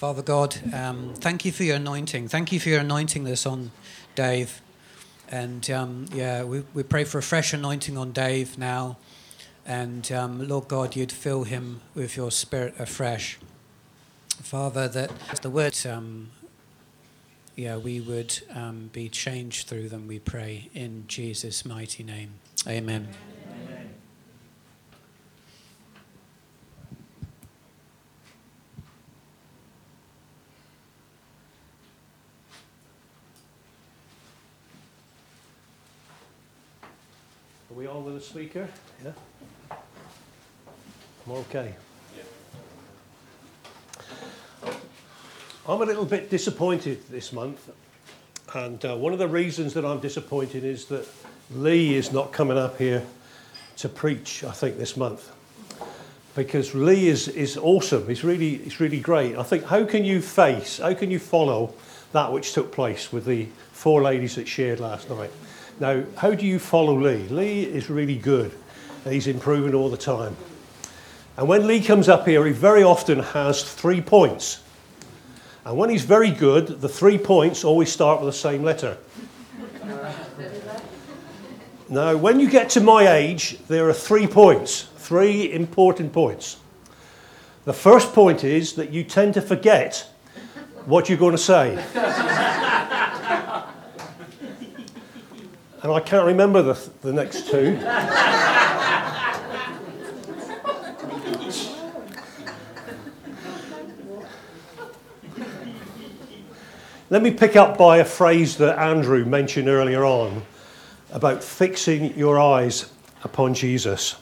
Father God, um, thank you for your anointing. Thank you for your anointing this on Dave. And um, yeah, we, we pray for a fresh anointing on Dave now. And um, Lord God, you'd fill him with your spirit afresh. Father, that the words, um, yeah, we would um, be changed through them, we pray, in Jesus' mighty name. Amen. Are we all with the speaker? Yeah. I'm okay. I'm a little bit disappointed this month, and uh, one of the reasons that I'm disappointed is that Lee is not coming up here to preach. I think this month, because Lee is, is awesome. He's really he's really great. I think how can you face, how can you follow that which took place with the four ladies that shared last night? Now, how do you follow Lee? Lee is really good. He's improving all the time. And when Lee comes up here, he very often has three points. And when he's very good, the three points always start with the same letter. now, when you get to my age, there are three points, three important points. The first point is that you tend to forget what you're going to say. and I can't remember the, the next two. Let me pick up by a phrase that Andrew mentioned earlier on about fixing your eyes upon Jesus.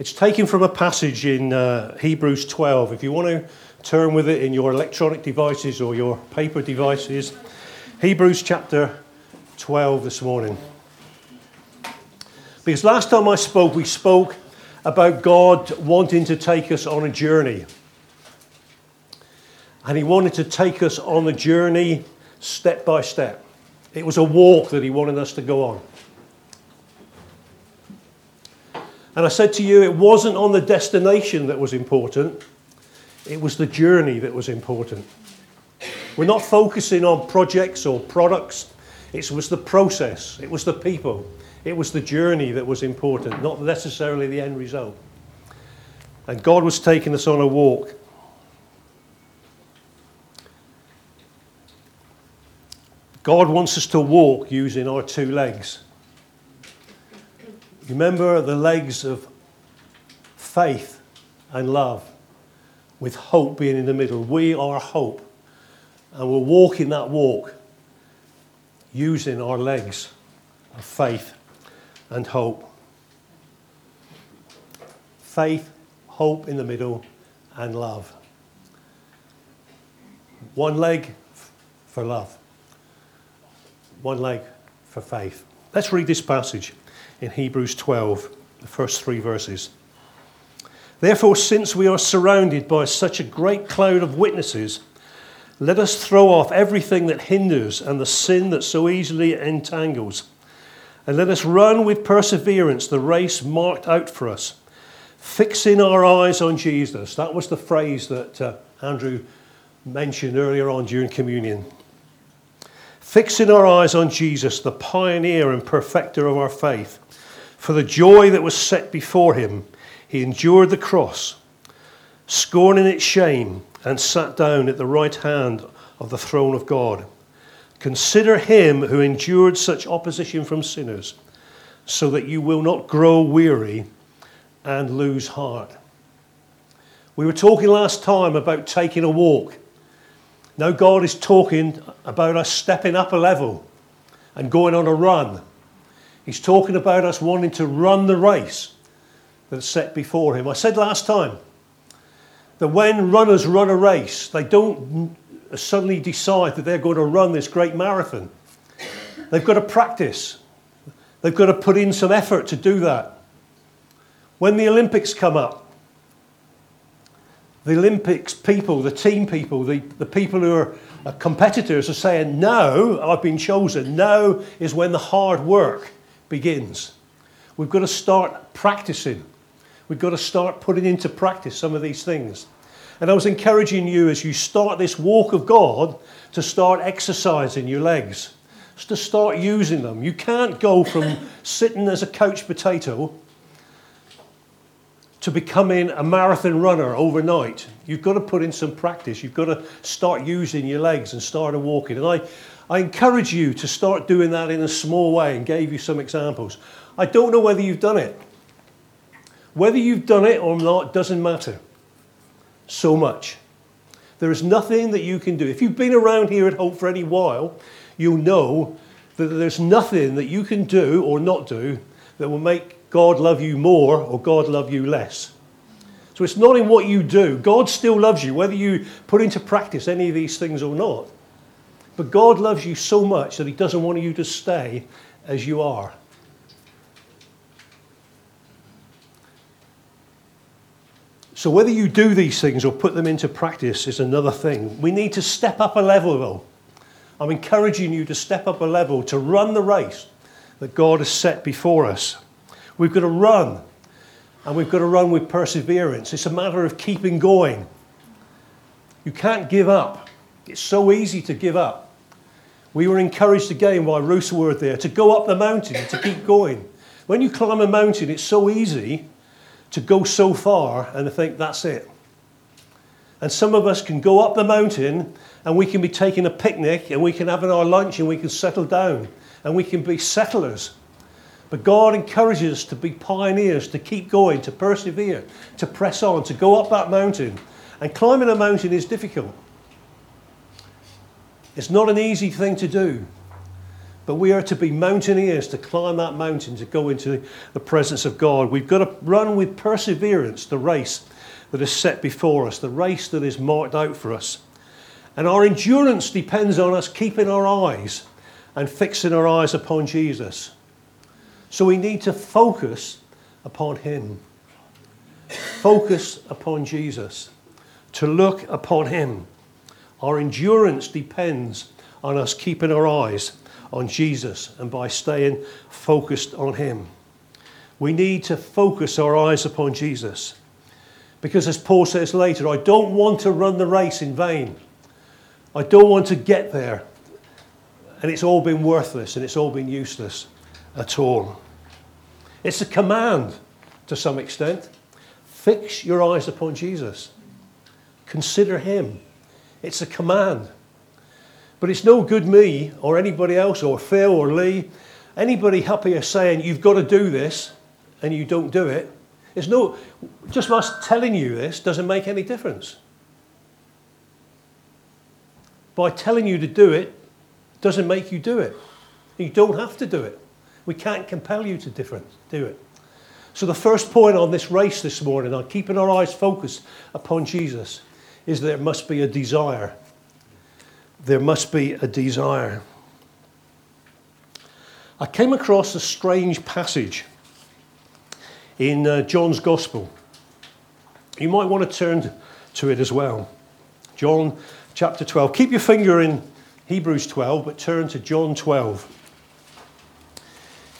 It's taken from a passage in uh, Hebrews 12. If you want to turn with it in your electronic devices or your paper devices, Hebrews chapter 12 this morning. Because last time I spoke, we spoke about God wanting to take us on a journey. And He wanted to take us on a journey step by step. It was a walk that He wanted us to go on. And I said to you, it wasn't on the destination that was important, it was the journey that was important. We're not focusing on projects or products, it was the process, it was the people, it was the journey that was important, not necessarily the end result. And God was taking us on a walk. God wants us to walk using our two legs. Remember the legs of faith and love, with hope being in the middle. We are hope. And we're walking that walk using our legs of faith and hope. Faith, hope in the middle, and love. One leg for love, one leg for faith. Let's read this passage in Hebrews 12, the first three verses. Therefore, since we are surrounded by such a great cloud of witnesses, let us throw off everything that hinders and the sin that so easily entangles. And let us run with perseverance the race marked out for us, fixing our eyes on Jesus. That was the phrase that uh, Andrew mentioned earlier on during communion. Fixing our eyes on Jesus, the pioneer and perfecter of our faith. For the joy that was set before him, he endured the cross, scorning its shame and sat down at the right hand of the throne of God. Consider him who endured such opposition from sinners, so that you will not grow weary and lose heart. We were talking last time about taking a walk. Now, God is talking about us stepping up a level and going on a run. He's talking about us wanting to run the race that's set before Him. I said last time that when runners run a race, they don't suddenly decide that they're going to run this great marathon. They've got to practice, they've got to put in some effort to do that. When the Olympics come up, the Olympics people, the team people, the, the people who are competitors are saying, no, I've been chosen. No is when the hard work begins. We've got to start practicing. We've got to start putting into practice some of these things. And I was encouraging you as you start this walk of God to start exercising your legs, to start using them. You can't go from sitting as a couch potato to becoming a marathon runner overnight. You've got to put in some practice. You've got to start using your legs and start walking. And I, I encourage you to start doing that in a small way and gave you some examples. I don't know whether you've done it. Whether you've done it or not doesn't matter so much. There is nothing that you can do. If you've been around here at Hope for any while, you'll know that there's nothing that you can do or not do that will make God love you more or God love you less. So it's not in what you do. God still loves you, whether you put into practice any of these things or not. But God loves you so much that He doesn't want you to stay as you are. So, whether you do these things or put them into practice is another thing. We need to step up a level, though. I'm encouraging you to step up a level to run the race that God has set before us. We've got to run, and we've got to run with perseverance. It's a matter of keeping going. You can't give up. It's so easy to give up. We were encouraged again by Ruth's there to go up the mountain, to keep going. When you climb a mountain, it's so easy to go so far and to think that's it. And some of us can go up the mountain and we can be taking a picnic and we can have our lunch and we can settle down and we can be settlers. But God encourages us to be pioneers, to keep going, to persevere, to press on, to go up that mountain. And climbing a mountain is difficult. It's not an easy thing to do. But we are to be mountaineers, to climb that mountain, to go into the presence of God. We've got to run with perseverance the race that is set before us, the race that is marked out for us. And our endurance depends on us keeping our eyes and fixing our eyes upon Jesus. So we need to focus upon Him. Focus upon Jesus. To look upon Him. Our endurance depends on us keeping our eyes on Jesus and by staying focused on Him. We need to focus our eyes upon Jesus. Because as Paul says later, I don't want to run the race in vain. I don't want to get there and it's all been worthless and it's all been useless at all. It's a command to some extent. Fix your eyes upon Jesus. Consider him. It's a command. But it's no good me or anybody else or Phil or Lee, anybody happier saying you've got to do this and you don't do it. It's no, just us telling you this doesn't make any difference. By telling you to do it doesn't make you do it. You don't have to do it. We can't compel you to different, do it. So, the first point on this race this morning, on keeping our eyes focused upon Jesus, is there must be a desire. There must be a desire. I came across a strange passage in uh, John's Gospel. You might want to turn to it as well. John chapter 12. Keep your finger in Hebrews 12, but turn to John 12.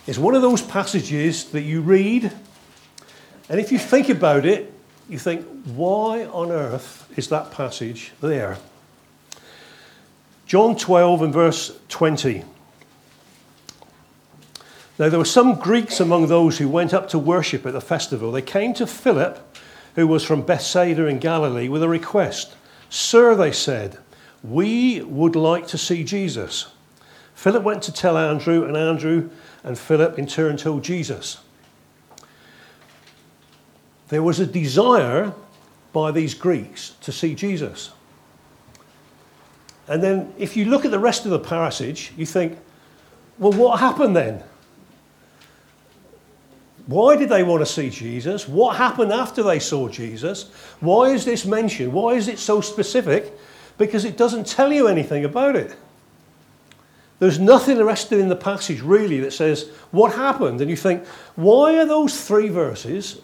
It's one of those passages that you read, and if you think about it, you think, why on earth is that passage there? John 12 and verse 20. Now, there were some Greeks among those who went up to worship at the festival. They came to Philip, who was from Bethsaida in Galilee, with a request. Sir, they said, we would like to see Jesus. Philip went to tell Andrew, and Andrew and Philip in turn told Jesus. There was a desire by these Greeks to see Jesus. And then, if you look at the rest of the passage, you think, well, what happened then? Why did they want to see Jesus? What happened after they saw Jesus? Why is this mentioned? Why is it so specific? because it doesn't tell you anything about it. There's nothing arrested in the passage really that says what happened. And you think, why are those three verses,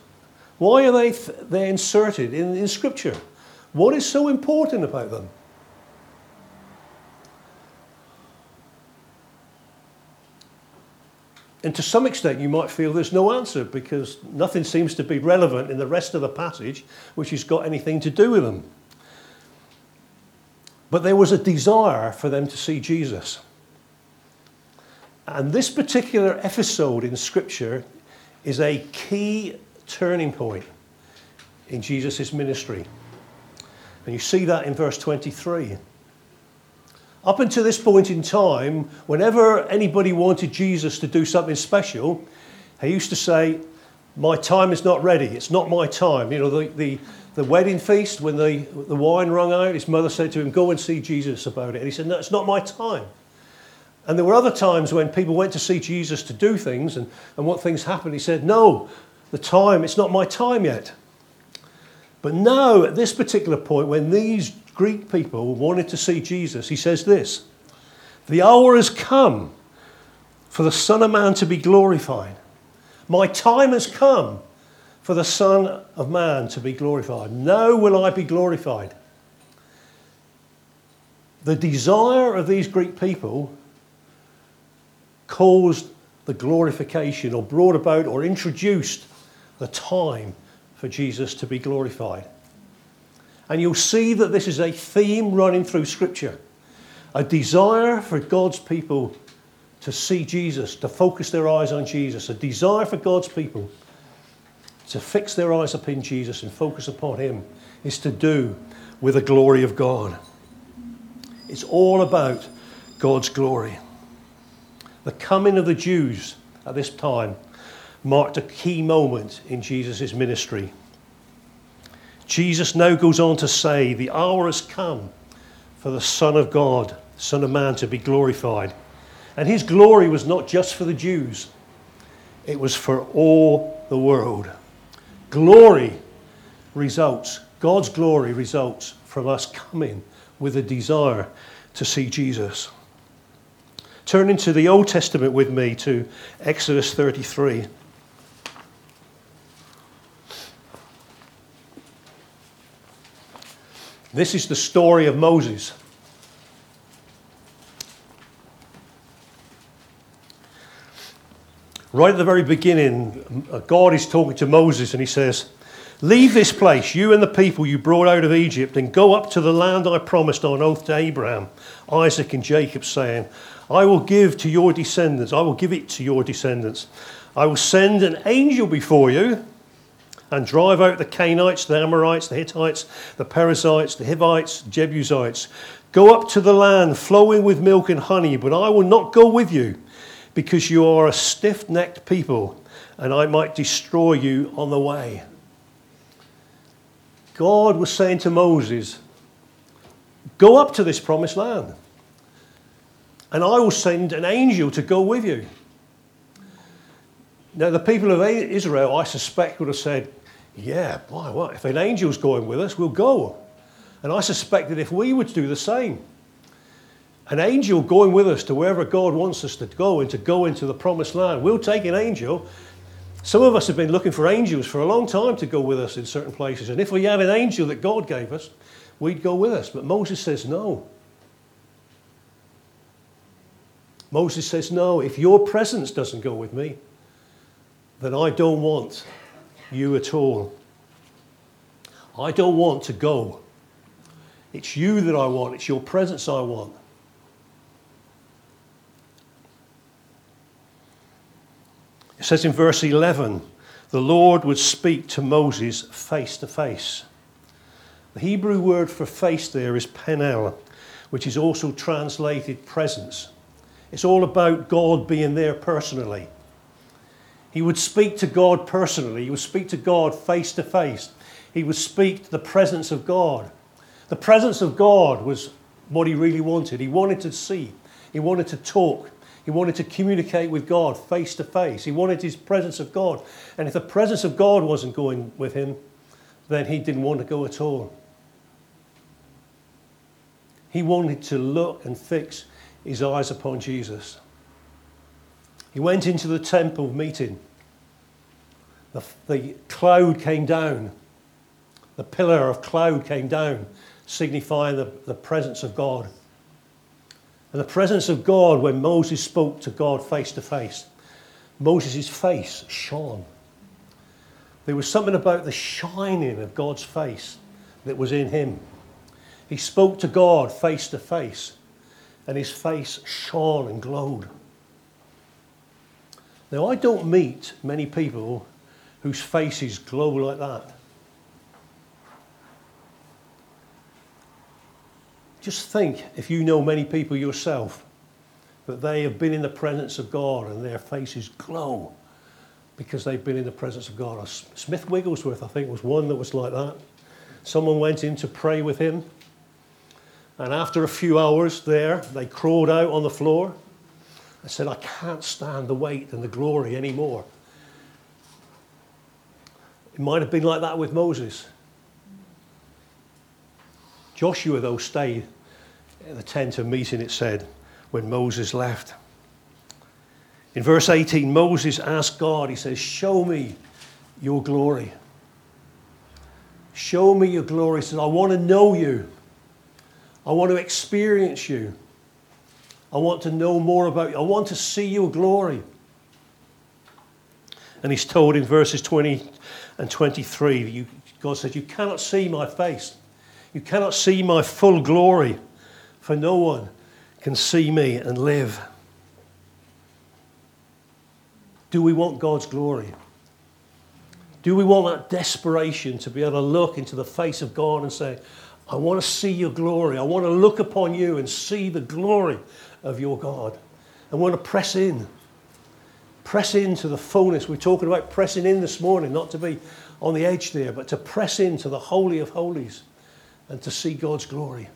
why are they th- they inserted in, in Scripture? What is so important about them? And to some extent, you might feel there's no answer because nothing seems to be relevant in the rest of the passage which has got anything to do with them. But there was a desire for them to see Jesus. And this particular episode in Scripture is a key turning point in Jesus' ministry. And you see that in verse 23. Up until this point in time, whenever anybody wanted Jesus to do something special, he used to say, My time is not ready. It's not my time. You know, the, the, the wedding feast, when the, the wine rung out, his mother said to him, Go and see Jesus about it. And he said, No, it's not my time. And there were other times when people went to see Jesus to do things and, and what things happened. He said, No, the time, it's not my time yet. But now, at this particular point, when these Greek people wanted to see Jesus, he says this The hour has come for the Son of Man to be glorified. My time has come for the Son of Man to be glorified. Now will I be glorified. The desire of these Greek people caused the glorification or brought about or introduced the time for Jesus to be glorified. And you'll see that this is a theme running through Scripture a desire for God's people to see Jesus, to focus their eyes on Jesus, a desire for God's people to fix their eyes upon Jesus and focus upon Him is to do with the glory of God. It's all about God's glory. The coming of the Jews at this time marked a key moment in Jesus' ministry. Jesus now goes on to say, The hour has come for the Son of God, Son of Man, to be glorified. And his glory was not just for the Jews, it was for all the world. Glory results, God's glory results from us coming with a desire to see Jesus. Turn into the Old Testament with me to Exodus 33. This is the story of Moses. Right at the very beginning, God is talking to Moses and he says, Leave this place, you and the people you brought out of Egypt, and go up to the land I promised on oath to Abraham, Isaac, and Jacob, saying, I will give to your descendants, I will give it to your descendants. I will send an angel before you and drive out the Canaanites, the Amorites, the Hittites, the Perizzites, the Hivites, Jebusites. Go up to the land flowing with milk and honey, but I will not go with you, because you are a stiff necked people, and I might destroy you on the way. God was saying to Moses, Go up to this promised land, and I will send an angel to go with you. Now, the people of Israel, I suspect, would have said, yeah, boy, what? If an angel's going with us, we'll go. And I suspect that if we would do the same, an angel going with us to wherever God wants us to go and to go into the promised land, we'll take an angel. Some of us have been looking for angels for a long time to go with us in certain places. And if we had an angel that God gave us, we'd go with us. But Moses says no. Moses says, No, if your presence doesn't go with me, then I don't want you at all. I don't want to go. It's you that I want, it's your presence I want. It says in verse 11, the Lord would speak to Moses face to face. The Hebrew word for face there is penel, which is also translated presence. It's all about God being there personally. He would speak to God personally. He would speak to God face to face. He would speak to the presence of God. The presence of God was what he really wanted. He wanted to see, he wanted to talk, he wanted to communicate with God face to face. He wanted his presence of God. And if the presence of God wasn't going with him, then he didn't want to go at all. He wanted to look and fix his eyes upon Jesus. He went into the temple meeting. The, the cloud came down. the pillar of cloud came down, signifying the, the presence of God. And the presence of God, when Moses spoke to God face to face, Moses' face shone. There was something about the shining of God's face that was in him. He spoke to God face to face, and his face shone and glowed. Now, I don't meet many people whose faces glow like that. Just think if you know many people yourself that they have been in the presence of God and their faces glow because they've been in the presence of God. Smith Wigglesworth, I think, was one that was like that. Someone went in to pray with him, and after a few hours there, they crawled out on the floor. I said, I can't stand the weight and the glory anymore. It might have been like that with Moses. Joshua, though, stayed in the tent of meeting, it said, when Moses left. In verse 18, Moses asked God, he says, Show me your glory. Show me your glory. He says, I want to know you. I want to experience you. I want to know more about you. I want to see your glory. And he's told in verses 20 and 23, you, God says, You cannot see my face. You cannot see my full glory, for no one can see me and live. Do we want God's glory? Do we want that desperation to be able to look into the face of God and say, I want to see your glory. I want to look upon you and see the glory of your God. I want to press in. Press into the fullness. We're talking about pressing in this morning, not to be on the edge there, but to press into the Holy of Holies and to see God's glory.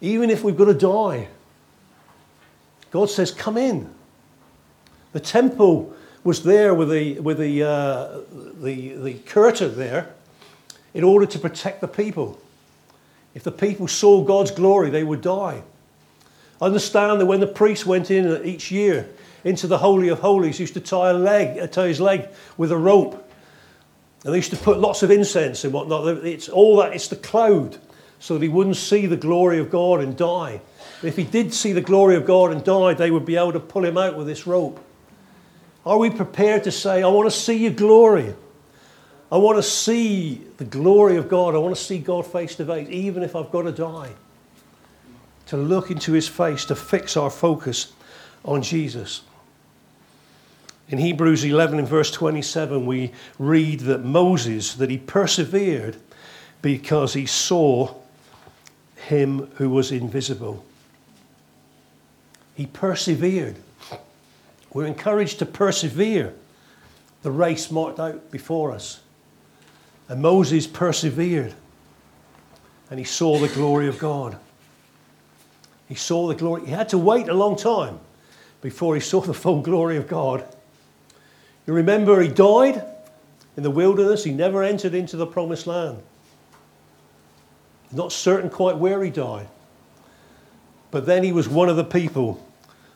Even if we've got to die, God says, Come in. The temple was there with the, with the, uh, the, the curtain there in order to protect the people. If the people saw God's glory, they would die. Understand that when the priest went in each year into the Holy of Holies, he used to tie, a leg, uh, tie his leg with a rope. And they used to put lots of incense and whatnot. It's all that, it's the cloud, so that he wouldn't see the glory of God and die. If he did see the glory of God and died, they would be able to pull him out with this rope. Are we prepared to say, I want to see your glory? I want to see the glory of God. I want to see God face to face, even if I've got to die to look into his face, to fix our focus on Jesus. In Hebrews 11 and verse 27, we read that Moses, that he persevered because he saw him who was invisible. He persevered. We're encouraged to persevere the race marked out before us. And Moses persevered and he saw the glory of God. He saw the glory. He had to wait a long time before he saw the full glory of God. You remember he died in the wilderness, he never entered into the promised land. Not certain quite where he died. But then he was one of the people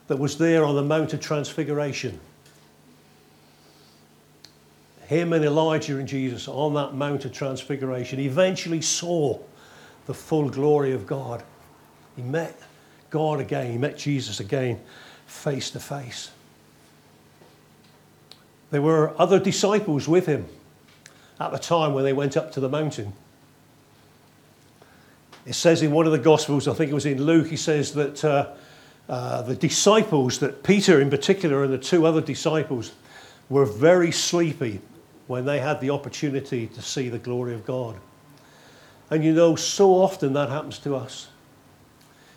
that was there on the Mount of Transfiguration. Him and Elijah and Jesus on that Mount of Transfiguration eventually saw the full glory of God. He met God again. He met Jesus again, face to face. There were other disciples with him at the time when they went up to the mountain. It says in one of the Gospels, I think it was in Luke, he says that uh, uh, the disciples, that Peter in particular and the two other disciples, were very sleepy when they had the opportunity to see the glory of God. And you know, so often that happens to us.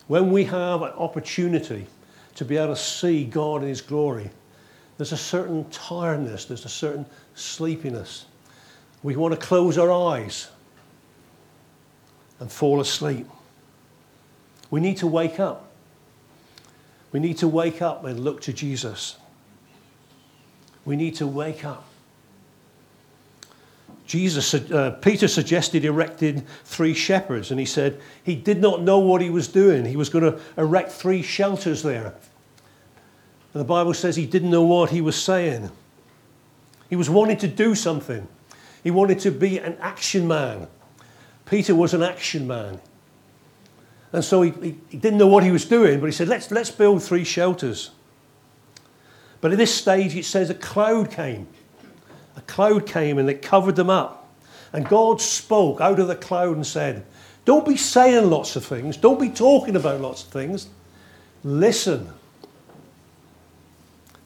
When we have an opportunity to be able to see God in His glory, there's a certain tiredness, there's a certain sleepiness. We want to close our eyes and fall asleep. We need to wake up. We need to wake up and look to Jesus. We need to wake up. Jesus, uh, Peter suggested erecting three shepherds, and he said he did not know what he was doing. He was going to erect three shelters there. And the Bible says he didn't know what he was saying. He was wanting to do something. He wanted to be an action man. Peter was an action man. And so he, he, he, didn't know what he was doing, but he said, let's, let's build three shelters. But at this stage, it says a cloud came. A cloud came and it covered them up. And God spoke out of the cloud and said, Don't be saying lots of things. Don't be talking about lots of things. Listen.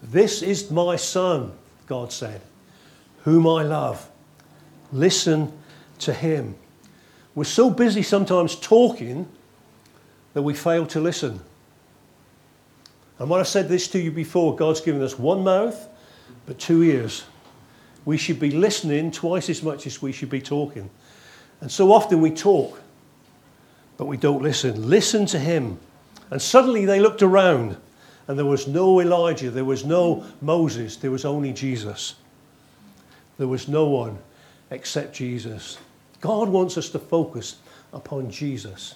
This is my son, God said, whom I love. Listen to him. We're so busy sometimes talking that we fail to listen. And when I said this to you before, God's given us one mouth, but two ears. We should be listening twice as much as we should be talking. And so often we talk, but we don't listen. Listen to him. And suddenly they looked around, and there was no Elijah, there was no Moses, there was only Jesus. There was no one except Jesus. God wants us to focus upon Jesus.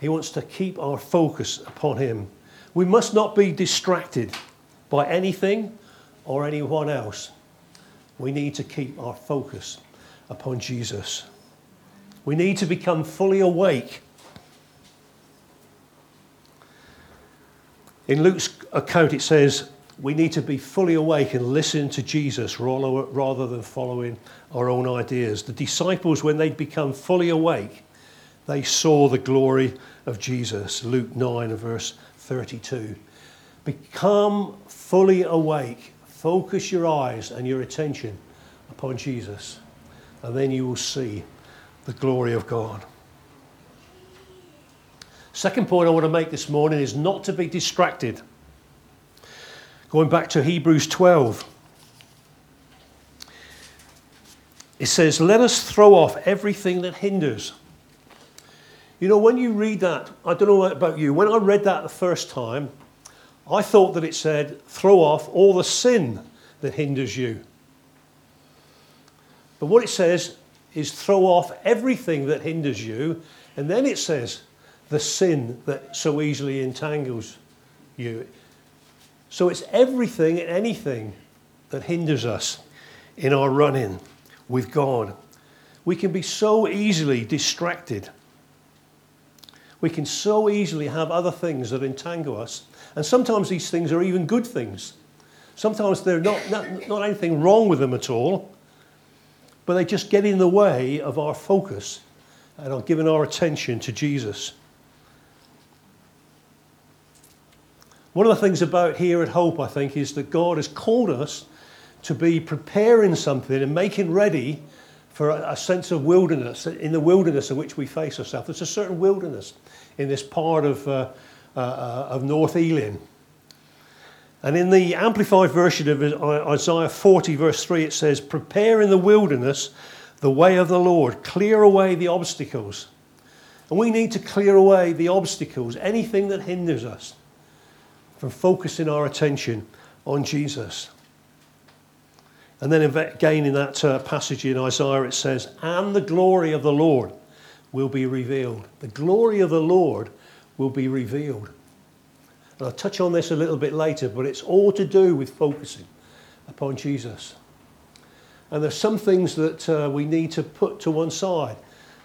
He wants to keep our focus upon Him. We must not be distracted by anything or anyone else. We need to keep our focus upon Jesus. We need to become fully awake. In Luke's account, it says, we need to be fully awake and listen to Jesus rather than following our own ideas. The disciples, when they'd become fully awake, they saw the glory of Jesus. Luke 9, verse 32. Become fully awake. Focus your eyes and your attention upon Jesus, and then you will see the glory of God. Second point I want to make this morning is not to be distracted. Going back to Hebrews 12, it says, Let us throw off everything that hinders. You know, when you read that, I don't know about you, when I read that the first time, I thought that it said, Throw off all the sin that hinders you. But what it says is, Throw off everything that hinders you. And then it says, The sin that so easily entangles you. So it's everything and anything that hinders us in our running with God. We can be so easily distracted. We can so easily have other things that entangle us. And sometimes these things are even good things. Sometimes they're not, not, not anything wrong with them at all, but they just get in the way of our focus and are giving our attention to Jesus. One of the things about here at Hope, I think, is that God has called us to be preparing something and making ready for a, a sense of wilderness, in the wilderness in which we face ourselves. There's a certain wilderness in this part of, uh, uh, of North Ealing. And in the amplified version of Isaiah 40, verse 3, it says, Prepare in the wilderness the way of the Lord, clear away the obstacles. And we need to clear away the obstacles, anything that hinders us from focusing our attention on Jesus. And then again in that uh, passage in Isaiah, it says, And the glory of the Lord will be revealed. The glory of the Lord will be revealed. And I'll touch on this a little bit later, but it's all to do with focusing upon Jesus. And there's some things that uh, we need to put to one side,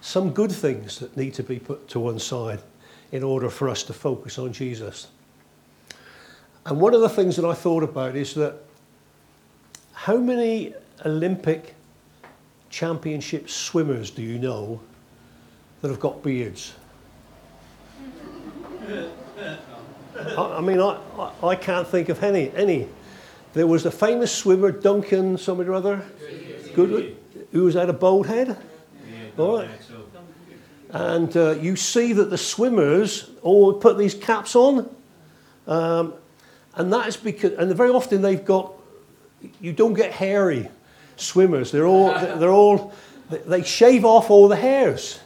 some good things that need to be put to one side in order for us to focus on Jesus. And one of the things that I thought about is that how many Olympic championship swimmers do you know that have got beards? I, I, mean, I, I can't think of any. Any. There was a famous swimmer, Duncan, somebody or other, good, who was had a bald head. All right. And uh, you see that the swimmers all put these caps on. Um, and that is because, and very often they've got, you don't get hairy swimmers. They're all, they're all, they shave off all the hairs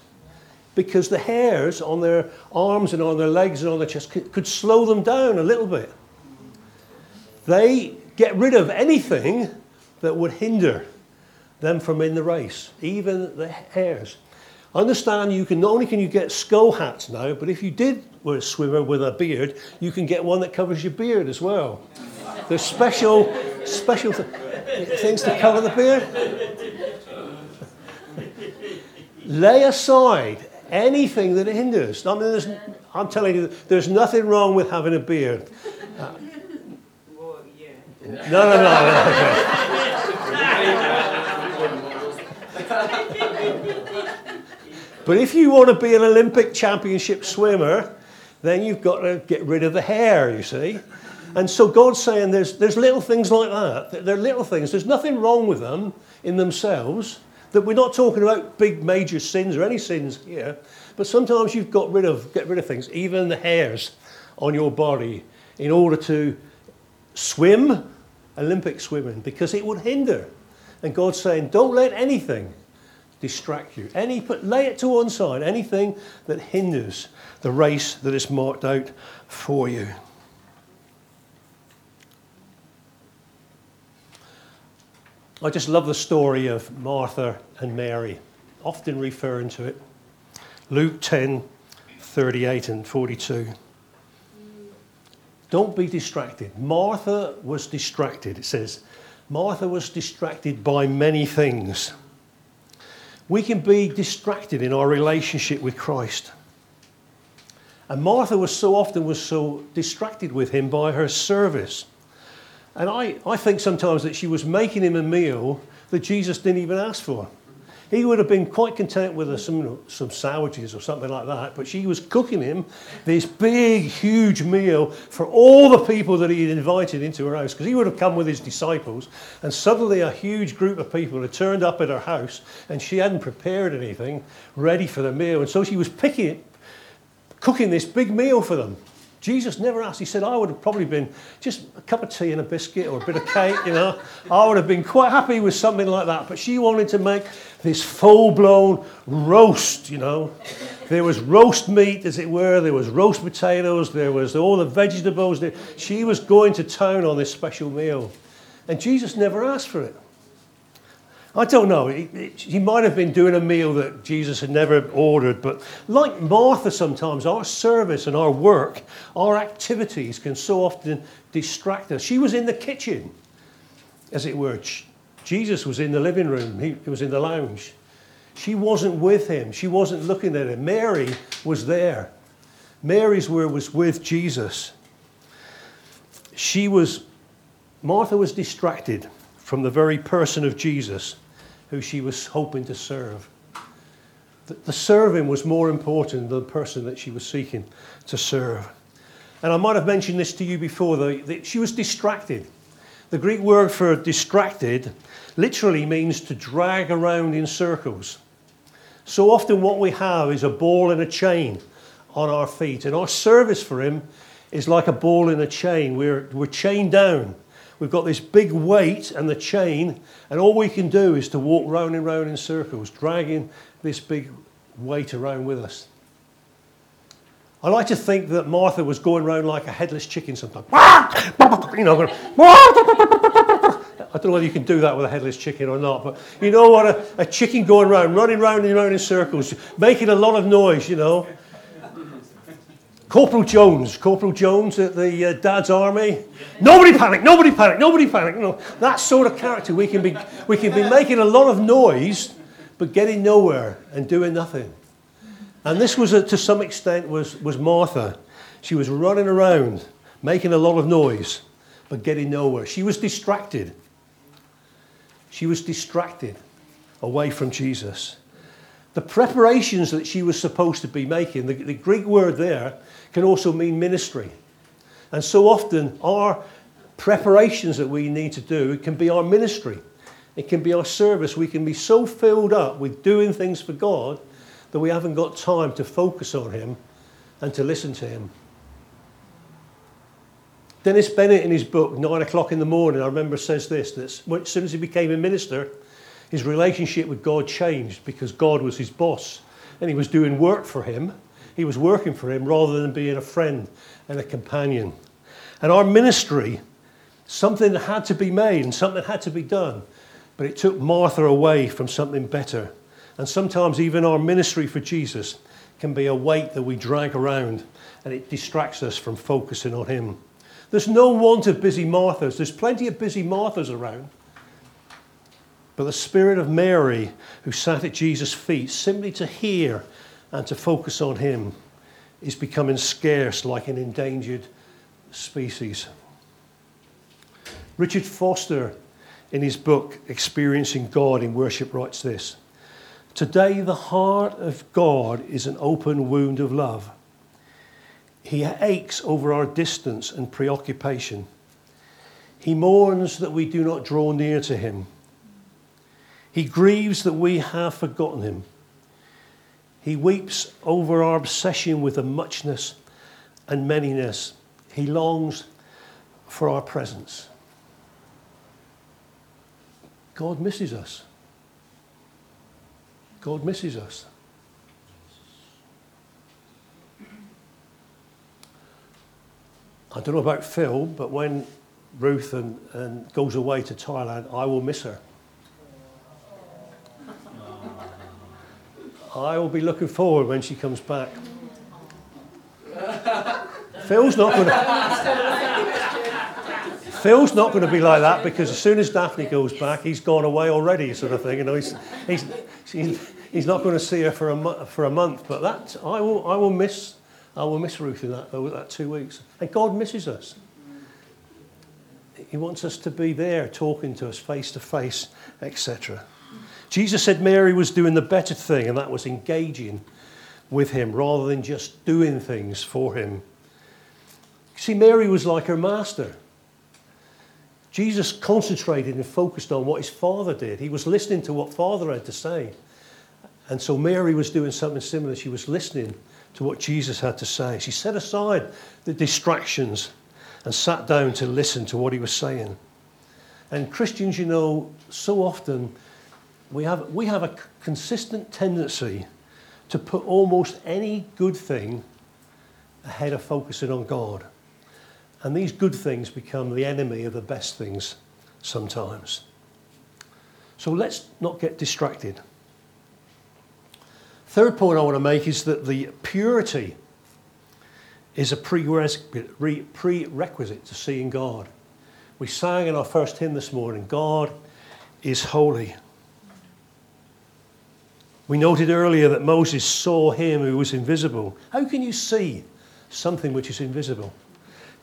because the hairs on their arms and on their legs and on their chest could, could slow them down a little bit. They get rid of anything that would hinder them from in the race, even the hairs. Understand you can not only can you get skull hats now, but if you did were a swimmer with a beard, you can get one that covers your beard as well. There's special special th- things to cover the beard. lay aside anything that hinders. I mean, I'm telling you, there's nothing wrong with having a beard. Uh, well, yeah. No, no, no. but if you want to be an Olympic championship swimmer, then you've got to get rid of the hair, you see. And so God's saying there's, there's little things like that. They're little things. There's nothing wrong with them in themselves. That we're not talking about big major sins or any sins here. But sometimes you've got rid of, get rid of things, even the hairs on your body, in order to swim, Olympic swimming, because it would hinder. And God's saying, don't let anything distract you. Any, put, lay it to one side, anything that hinders the race that is marked out for you. I just love the story of Martha and Mary, often referring to it. Luke 10 38 and 42. Don't be distracted. Martha was distracted, it says. Martha was distracted by many things. We can be distracted in our relationship with Christ. And Martha was so often was so distracted with him by her service. And I, I think sometimes that she was making him a meal that Jesus didn't even ask for. He would have been quite content with some, some sandwiches or something like that, but she was cooking him this big, huge meal for all the people that he had invited into her house, because he would have come with his disciples, and suddenly a huge group of people had turned up at her house, and she hadn't prepared anything ready for the meal, and so she was picking, cooking this big meal for them. Jesus never asked. He said, I would have probably been just a cup of tea and a biscuit or a bit of cake, you know. I would have been quite happy with something like that. But she wanted to make this full blown roast, you know. There was roast meat, as it were. There was roast potatoes. There was all the vegetables. She was going to town on this special meal. And Jesus never asked for it. I don't know. He, might have been doing a meal that Jesus had never ordered, but like Martha, sometimes our service and our work, our activities can so often distract us. She was in the kitchen, as it were. Jesus was in the living room, he, he was in the lounge. She wasn't with him, she wasn't looking at him. Mary was there. Mary's where was with Jesus. She was, Martha was distracted from the very person of Jesus who she was hoping to serve. The, the serving was more important than the person that she was seeking to serve. And I might have mentioned this to you before, that she was distracted. The Greek word for distracted literally means to drag around in circles. So often, what we have is a ball and a chain on our feet, and our service for Him is like a ball in a chain. We're, we're chained down We've got this big weight and the chain, and all we can do is to walk round and round in circles, dragging this big weight around with us. I like to think that Martha was going around like a headless chicken sometimes. You know, I don't know whether you can do that with a headless chicken or not, but you know what? A, a chicken going around, running round and round in circles, making a lot of noise, you know. Corporal Jones, Corporal Jones at the uh, Dad's Army. Nobody panic, nobody panic, nobody panic. You know, that sort of character. We can be, we can be making a lot of noise, but getting nowhere and doing nothing. And this was, a, to some extent, was, was Martha. She was running around, making a lot of noise, but getting nowhere. She was distracted. She was distracted away from Jesus. The preparations that she was supposed to be making, the, the Greek word there can also mean ministry. And so often, our preparations that we need to do, can be our ministry, it can be our service. We can be so filled up with doing things for God that we haven't got time to focus on Him and to listen to Him. Dennis Bennett, in his book, Nine O'Clock in the Morning, I remember says this that as soon as he became a minister, his relationship with God changed because God was his boss and he was doing work for him he was working for him rather than being a friend and a companion. And our ministry, something had to be made and something had to be done, but it took Martha away from something better. And sometimes even our ministry for Jesus can be a weight that we drag around and it distracts us from focusing on Him. There's no want of busy Marthas, there's plenty of busy Marthas around. But the spirit of Mary, who sat at Jesus' feet, simply to hear and to focus on him, is becoming scarce like an endangered species. Richard Foster, in his book Experiencing God in Worship, writes this Today, the heart of God is an open wound of love. He aches over our distance and preoccupation. He mourns that we do not draw near to him. He grieves that we have forgotten him. He weeps over our obsession with the muchness and manyness. He longs for our presence. God misses us. God misses us. I don't know about Phil, but when Ruth and, and goes away to Thailand, I will miss her. I will be looking forward when she comes back. Phil's not going to. Phil's not going to be like that because as soon as Daphne goes back, he's gone away already, sort of thing. You know, he's, he's, he's, he's not going to see her for a, for a month. But that I will, I will miss, I will miss Ruth in that, that two weeks. And God misses us. He wants us to be there, talking to us face to face, etc. Jesus said Mary was doing the better thing, and that was engaging with him rather than just doing things for him. See, Mary was like her master. Jesus concentrated and focused on what his father did. He was listening to what father had to say. And so Mary was doing something similar. She was listening to what Jesus had to say. She set aside the distractions and sat down to listen to what he was saying. And Christians, you know, so often we have, we have a consistent tendency to put almost any good thing ahead of focusing on God. And these good things become the enemy of the best things sometimes. So let's not get distracted. Third point I want to make is that the purity is a prerequisite to seeing God. We sang in our first hymn this morning God is holy. We noted earlier that Moses saw him who was invisible. How can you see something which is invisible?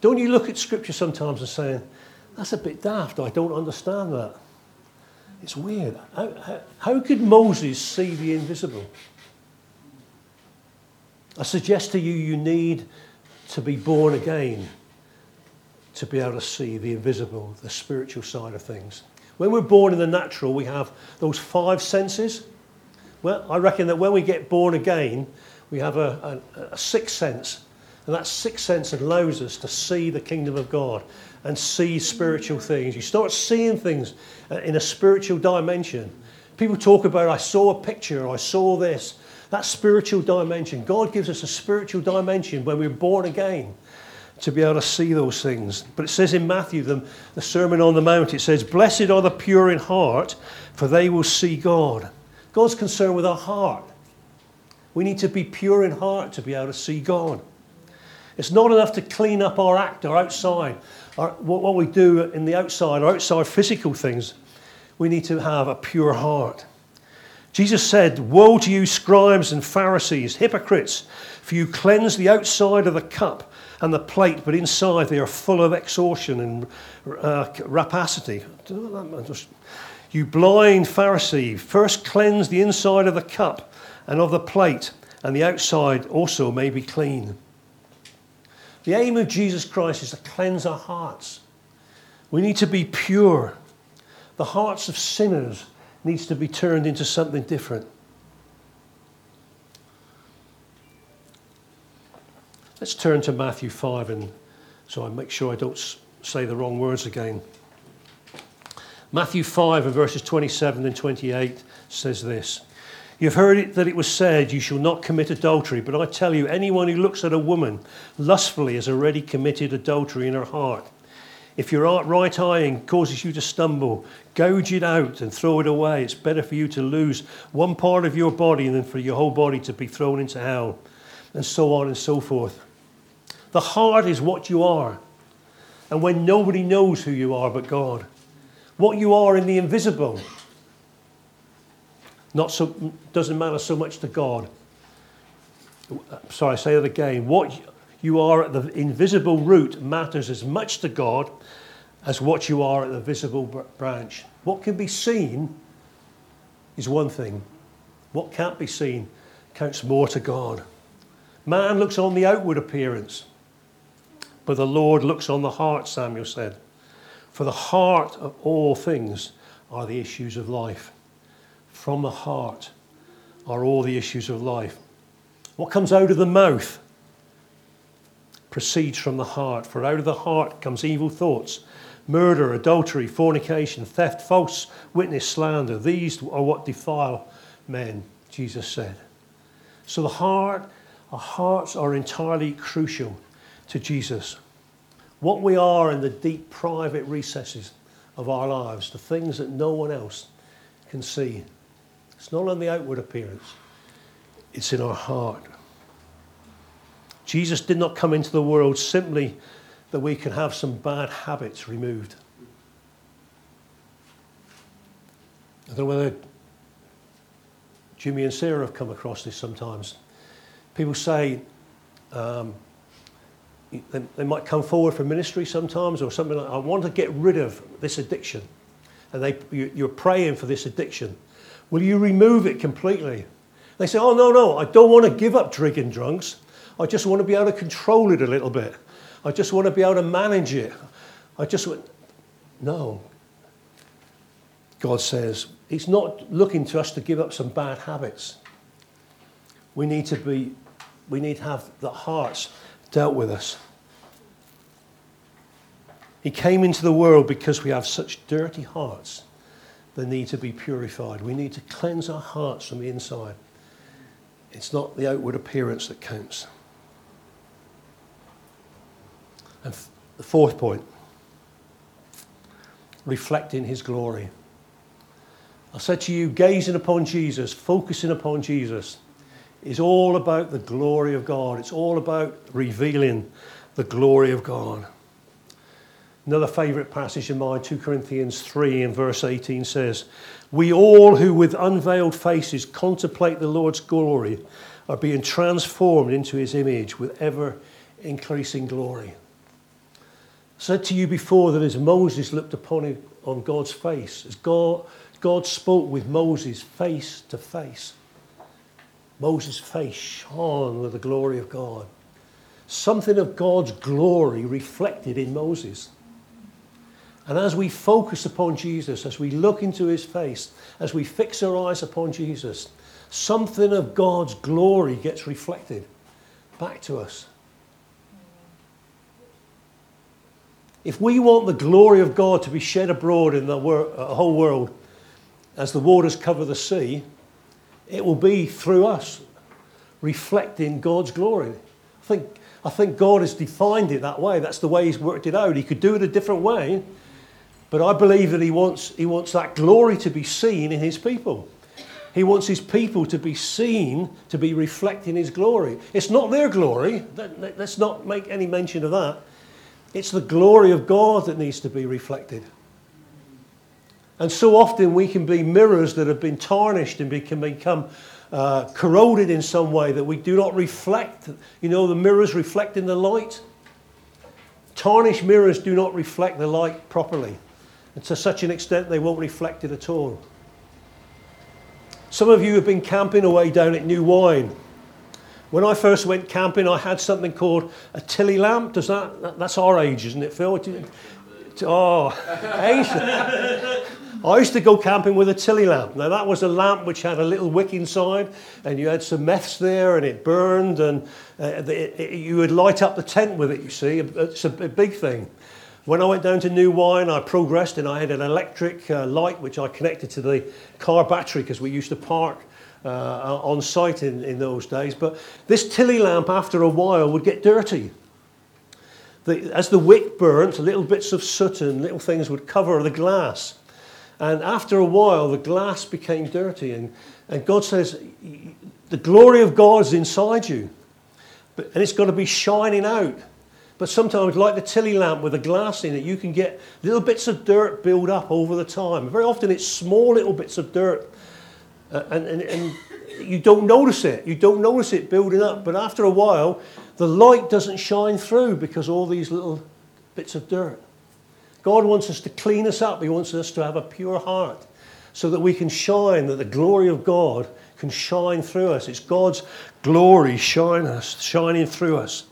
Don't you look at scripture sometimes and say, that's a bit daft, I don't understand that. It's weird. How, how, how could Moses see the invisible? I suggest to you, you need to be born again to be able to see the invisible, the spiritual side of things. When we're born in the natural, we have those five senses. Well, I reckon that when we get born again, we have a, a, a sixth sense. And that sixth sense allows us to see the kingdom of God and see spiritual things. You start seeing things uh, in a spiritual dimension. People talk about, I saw a picture, I saw this. That spiritual dimension. God gives us a spiritual dimension when we're born again to be able to see those things. But it says in Matthew, the, the Sermon on the Mount, it says, Blessed are the pure in heart, for they will see God. God's concerned with our heart. We need to be pure in heart to be able to see God. It's not enough to clean up our act, our outside, our, what, we do in the outside, our outside physical things. We need to have a pure heart. Jesus said, Woe to you, scribes and Pharisees, hypocrites, for you cleanse the outside of the cup and the plate, but inside they are full of extortion and uh, rapacity. You blind Pharisee, first cleanse the inside of the cup and of the plate, and the outside also may be clean. The aim of Jesus Christ is to cleanse our hearts. We need to be pure. The hearts of sinners needs to be turned into something different. Let's turn to Matthew 5 and so I make sure I don't say the wrong words again. Matthew 5 and verses 27 and 28 says this You've heard it that it was said, You shall not commit adultery. But I tell you, anyone who looks at a woman lustfully has already committed adultery in her heart. If your right eye causes you to stumble, gouge it out and throw it away. It's better for you to lose one part of your body than for your whole body to be thrown into hell, and so on and so forth. The heart is what you are, and when nobody knows who you are but God, what you are in the invisible Not so, doesn't matter so much to God. Sorry, I say that again. What you are at the invisible root matters as much to God as what you are at the visible branch. What can be seen is one thing, what can't be seen counts more to God. Man looks on the outward appearance, but the Lord looks on the heart, Samuel said. For the heart of all things are the issues of life. From the heart are all the issues of life. What comes out of the mouth proceeds from the heart, for out of the heart comes evil thoughts, murder, adultery, fornication, theft, false witness, slander. These are what defile men, Jesus said. So the heart, our hearts are entirely crucial to Jesus. What we are in the deep private recesses of our lives, the things that no one else can see. It's not on the outward appearance, it's in our heart. Jesus did not come into the world simply that we can have some bad habits removed. I don't know whether Jimmy and Sarah have come across this sometimes. People say um, they, they, might come forward for ministry sometimes or something like I want to get rid of this addiction. And they, you, you're praying for this addiction. Will you remove it completely? They say, Oh, no, no, I don't want to give up drinking drunks. I just want to be able to control it a little bit. I just want to be able to manage it. I just want. No. God says, He's not looking to us to give up some bad habits. We need to be, we need to have the hearts dealt with us. He came into the world because we have such dirty hearts that need to be purified. We need to cleanse our hearts from the inside. It's not the outward appearance that counts. And f- the fourth point reflecting his glory. I said to you, gazing upon Jesus, focusing upon Jesus, is all about the glory of God. It's all about revealing the glory of God. Another favourite passage of mine, 2 Corinthians 3 and verse 18 says, We all who with unveiled faces contemplate the Lord's glory are being transformed into his image with ever increasing glory said to you before that as Moses looked upon it, on God's face, as God, God spoke with Moses face to face, Moses' face shone with the glory of God. Something of God's glory reflected in Moses. And as we focus upon Jesus, as we look into his face, as we fix our eyes upon Jesus, something of God's glory gets reflected back to us. If we want the glory of God to be shed abroad in the uh, whole world as the waters cover the sea, it will be through us reflecting God's glory. I think, I think God has defined it that way. That's the way He's worked it out. He could do it a different way, but I believe that He wants, he wants that glory to be seen in His people. He wants His people to be seen to be reflecting His glory. It's not their glory. Let's not make any mention of that. It's the glory of God that needs to be reflected. And so often we can be mirrors that have been tarnished and can become uh, corroded in some way that we do not reflect. You know, the mirrors reflecting the light. Tarnished mirrors do not reflect the light properly. And to such an extent, they won't reflect it at all. Some of you have been camping away down at New Wine. When I first went camping, I had something called a Tilley lamp. Does that, that's our age, isn't it, Phil? Oh, I used to go camping with a Tilley lamp. Now, that was a lamp which had a little wick inside, and you had some meths there, and it burned, and uh, it, it, you would light up the tent with it, you see. It's a, a, big thing. When I went down to New Wine, I progressed, and I had an electric uh, light which I connected to the car battery because we used to park uh, on site in, in those days. But this Tilley lamp, after a while, would get dirty. The, as the wick burnt, little bits of soot and little things would cover the glass. And after a while, the glass became dirty. And, and God says, The glory of God is inside you. But, and it's got to be shining out. But sometimes, like the Tilley lamp with a glass in it, you can get little bits of dirt build up over the time. Very often, it's small little bits of dirt Uh, and, and, and you don't notice it. You don't notice it building up. But after a while, the light doesn't shine through because all these little bits of dirt. God wants us to clean us up. He wants us to have a pure heart so that we can shine, that the glory of God can shine through us. It's God's glory shine us, shining through us.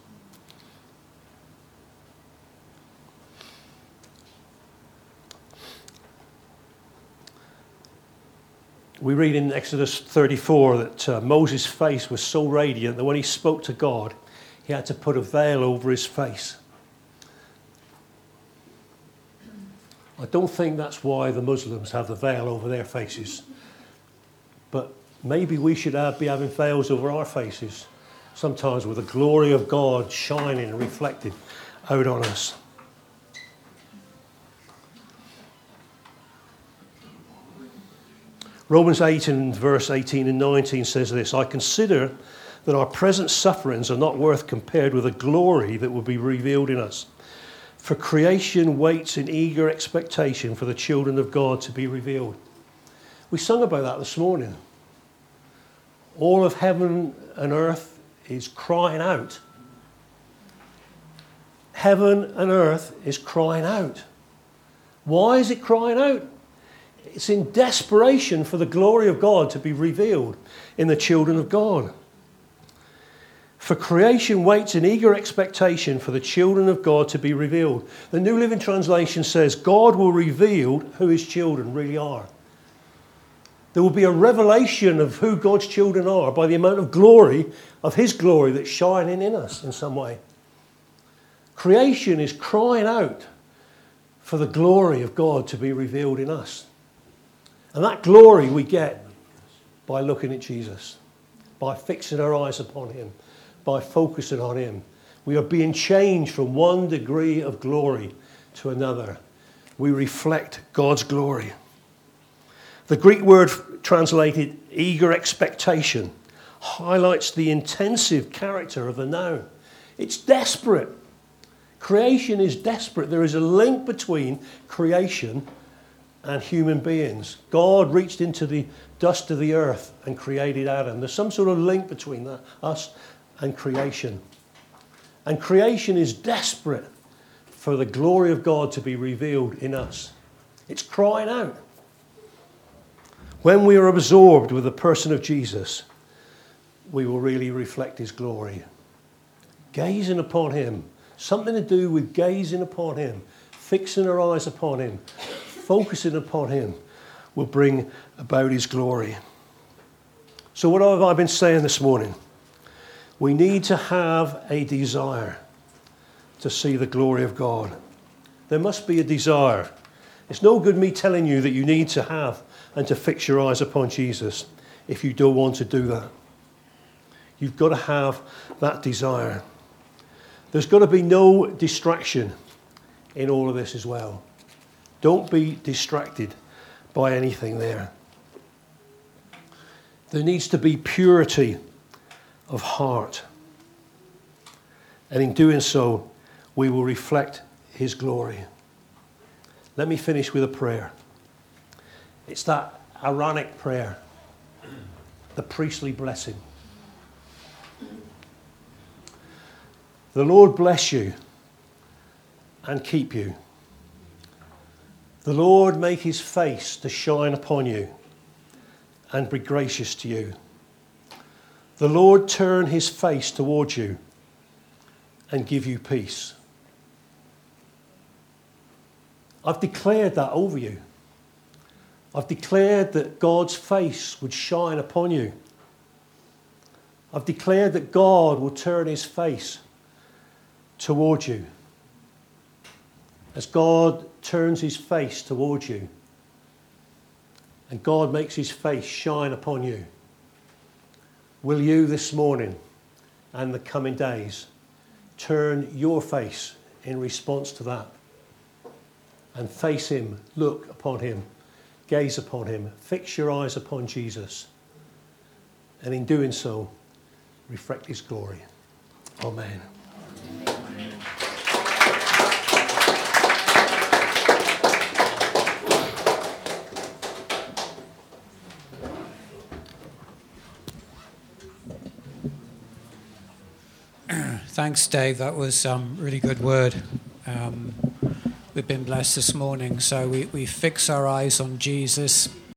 We read in Exodus 34 that uh, Moses' face was so radiant that when he spoke to God, he had to put a veil over his face. I don't think that's why the Muslims have the veil over their faces. But maybe we should have, be having veils over our faces, sometimes with the glory of God shining and reflected out on us. Romans 8 and verse 18 and 19 says this I consider that our present sufferings are not worth compared with the glory that will be revealed in us. For creation waits in eager expectation for the children of God to be revealed. We sung about that this morning. All of heaven and earth is crying out. Heaven and earth is crying out. Why is it crying out? It's in desperation for the glory of God to be revealed in the children of God. For creation waits in eager expectation for the children of God to be revealed. The New Living Translation says, God will reveal who his children really are. There will be a revelation of who God's children are by the amount of glory, of his glory that's shining in us in some way. Creation is crying out for the glory of God to be revealed in us. And that glory we get by looking at Jesus, by fixing our eyes upon him, by focusing on him. We are being changed from one degree of glory to another. We reflect God's glory. The Greek word translated eager expectation highlights the intensive character of the noun. It's desperate. Creation is desperate. There is a link between creation and human beings. God reached into the dust of the earth and created Adam. There's some sort of link between that, us and creation. And creation is desperate for the glory of God to be revealed in us. It's crying out. When we are absorbed with the person of Jesus, we will really reflect his glory. Gazing upon him, something to do with gazing upon him, fixing our eyes upon him, focusing upon Him will bring about His glory. So, what have I been saying this morning? We need to have a desire to see the glory of God. There must be a desire. It's no good me telling you that you need to have and to fix your eyes upon Jesus if you don't want to do that. You've got to have that desire. There's got to be no distraction in all of this as well. Don't be distracted by anything there. There needs to be purity of heart. And in doing so, we will reflect His glory. Let me finish with a prayer. It's that Aaronic prayer, the priestly blessing. The Lord bless you and keep you. The Lord make his face to shine upon you and be gracious to you. The Lord turn his face towards you and give you peace. I've declared that over you. I've declared that God's face would shine upon you. I've declared that God will turn his face towards you. As God turns his face towards you and God makes his face shine upon you, will you this morning and the coming days turn your face in response to that and face him, look upon him, gaze upon him, fix your eyes upon Jesus, and in doing so, reflect his glory. Amen. Thanks, Dave. That was um, really good word. Um, we've been blessed this morning. So we, we fix our eyes on Jesus.